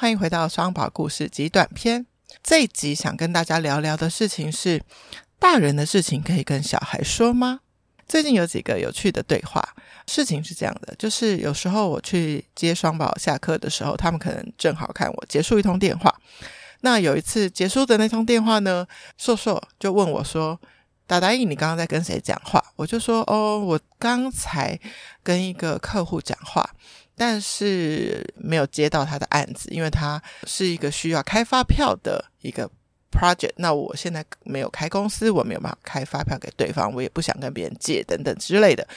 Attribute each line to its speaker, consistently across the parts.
Speaker 1: 欢迎回到双宝故事集短篇。这一集想跟大家聊聊的事情是：大人的事情可以跟小孩说吗？最近有几个有趣的对话。事情是这样的，就是有时候我去接双宝下课的时候，他们可能正好看我结束一通电话。那有一次结束的那通电话呢，硕硕就问我说：“达达义，你刚刚在跟谁讲话？”我就说：“哦，我刚才跟一个客户讲话。”但是没有接到他的案子，因为他是一个需要开发票的一个 project。那我现在没有开公司，我没有办法开发票给对方，我也不想跟别人借等等之类的。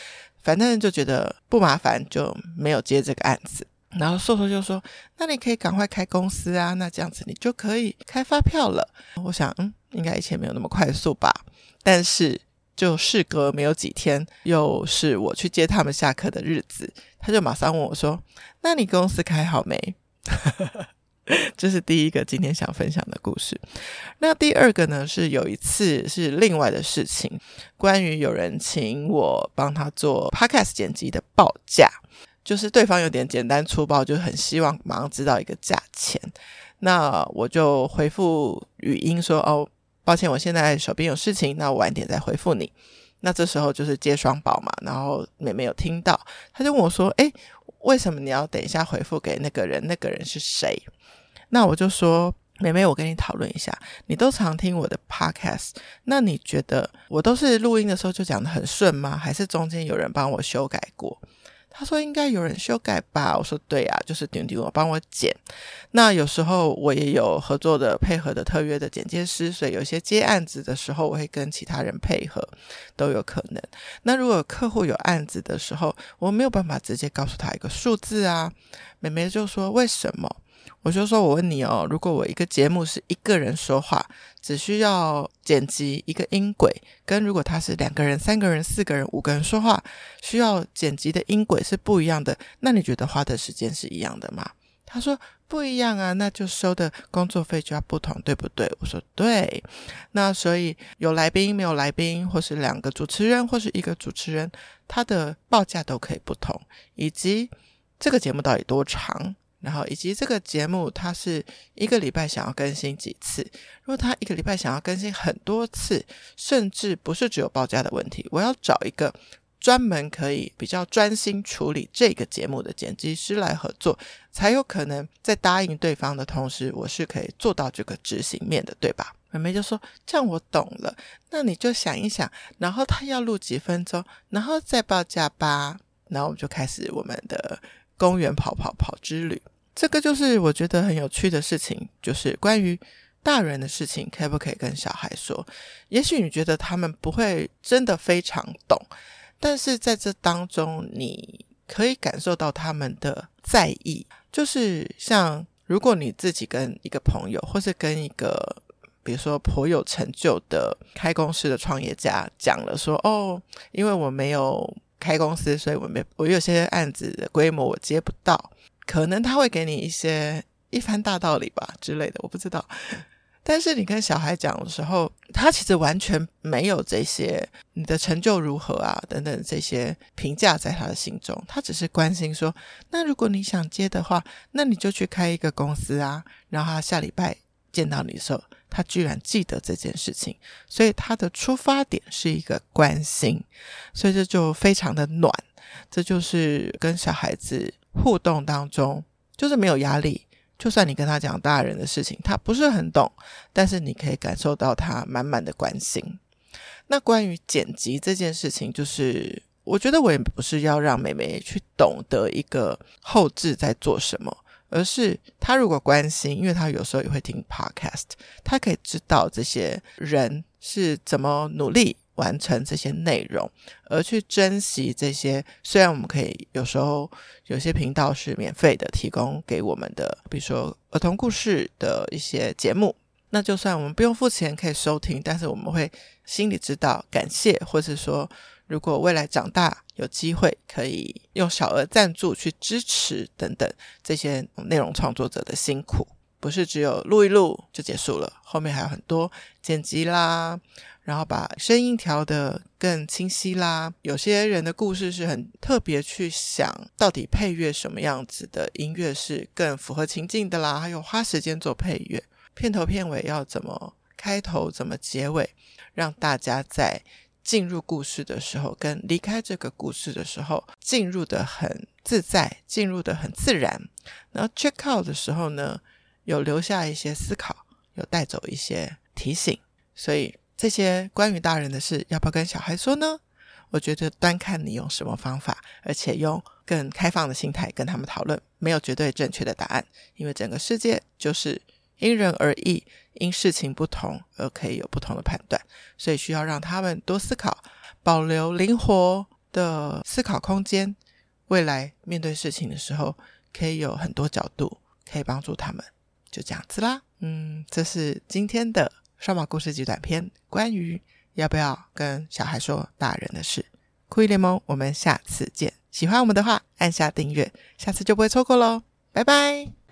Speaker 1: 反正就觉得不麻烦，就没有接这个案子。然后硕硕就说：“那你可以赶快开公司啊，那这样子你就可以开发票了。”我想，嗯，应该以前没有那么快速吧。但是。就事隔没有几天，又是我去接他们下课的日子，他就马上问我说：“那你公司开好没？” 这是第一个今天想分享的故事。那第二个呢，是有一次是另外的事情，关于有人请我帮他做 podcast 剪辑的报价，就是对方有点简单粗暴，就很希望马上知道一个价钱。那我就回复语音说：“哦。”抱歉，我现在手边有事情，那我晚点再回复你。那这时候就是接双宝嘛，然后妹妹有听到，她就问我说：“诶，为什么你要等一下回复给那个人？那个人是谁？”那我就说：“妹妹，我跟你讨论一下，你都常听我的 podcast，那你觉得我都是录音的时候就讲得很顺吗？还是中间有人帮我修改过？”他说应该有人修改吧，我说对啊，就是丁丁我帮我剪。那有时候我也有合作的配合的特约的剪接师，所以有些接案子的时候，我会跟其他人配合，都有可能。那如果客户有案子的时候，我没有办法直接告诉他一个数字啊。妹妹就说为什么？我就说，我问你哦，如果我一个节目是一个人说话，只需要剪辑一个音轨，跟如果他是两个人、三个人、四个人、五个人说话，需要剪辑的音轨是不一样的，那你觉得花的时间是一样的吗？他说不一样啊，那就收的工作费就要不同，对不对？我说对。那所以有来宾没有来宾，或是两个主持人，或是一个主持人，他的报价都可以不同，以及这个节目到底多长？然后以及这个节目，它是一个礼拜想要更新几次？如果他一个礼拜想要更新很多次，甚至不是只有报价的问题，我要找一个专门可以比较专心处理这个节目的剪辑师来合作，才有可能在答应对方的同时，我是可以做到这个执行面的，对吧？妹妹就说：“这样我懂了，那你就想一想，然后他要录几分钟，然后再报价吧。”然后我们就开始我们的公园跑跑跑之旅。这个就是我觉得很有趣的事情，就是关于大人的事情，可不可以跟小孩说？也许你觉得他们不会真的非常懂，但是在这当中，你可以感受到他们的在意。就是像如果你自己跟一个朋友，或是跟一个比如说颇有成就的开公司的创业家讲了说：“哦，因为我没有开公司，所以我没我有些案子的规模我接不到。”可能他会给你一些一番大道理吧之类的，我不知道。但是你跟小孩讲的时候，他其实完全没有这些你的成就如何啊等等这些评价在他的心中，他只是关心说：那如果你想接的话，那你就去开一个公司啊。然后他下礼拜见到你的时候，他居然记得这件事情，所以他的出发点是一个关心，所以这就非常的暖。这就是跟小孩子。互动当中就是没有压力，就算你跟他讲大人的事情，他不是很懂，但是你可以感受到他满满的关心。那关于剪辑这件事情，就是我觉得我也不是要让妹妹去懂得一个后置在做什么，而是他如果关心，因为他有时候也会听 podcast，他可以知道这些人是怎么努力。完成这些内容，而去珍惜这些。虽然我们可以有时候有些频道是免费的，提供给我们的，比如说儿童故事的一些节目，那就算我们不用付钱可以收听，但是我们会心里知道感谢，或是说如果未来长大有机会，可以用小额赞助去支持等等这些内容创作者的辛苦，不是只有录一录就结束了，后面还有很多剪辑啦。然后把声音调得更清晰啦。有些人的故事是很特别，去想到底配乐什么样子的音乐是更符合情境的啦，还有花时间做配乐，片头片尾要怎么开头，怎么结尾，让大家在进入故事的时候跟离开这个故事的时候进入得很自在，进入得很自然。然后 check out 的时候呢，有留下一些思考，有带走一些提醒，所以。这些关于大人的事，要不要跟小孩说呢？我觉得端看你用什么方法，而且用更开放的心态跟他们讨论，没有绝对正确的答案，因为整个世界就是因人而异，因事情不同而可以有不同的判断，所以需要让他们多思考，保留灵活的思考空间，未来面对事情的时候可以有很多角度，可以帮助他们。就这样子啦，嗯，这是今天的。双宝故事集短篇，关于要不要跟小孩说大人的事。酷一联盟，我们下次见。喜欢我们的话，按下订阅，下次就不会错过喽。拜拜。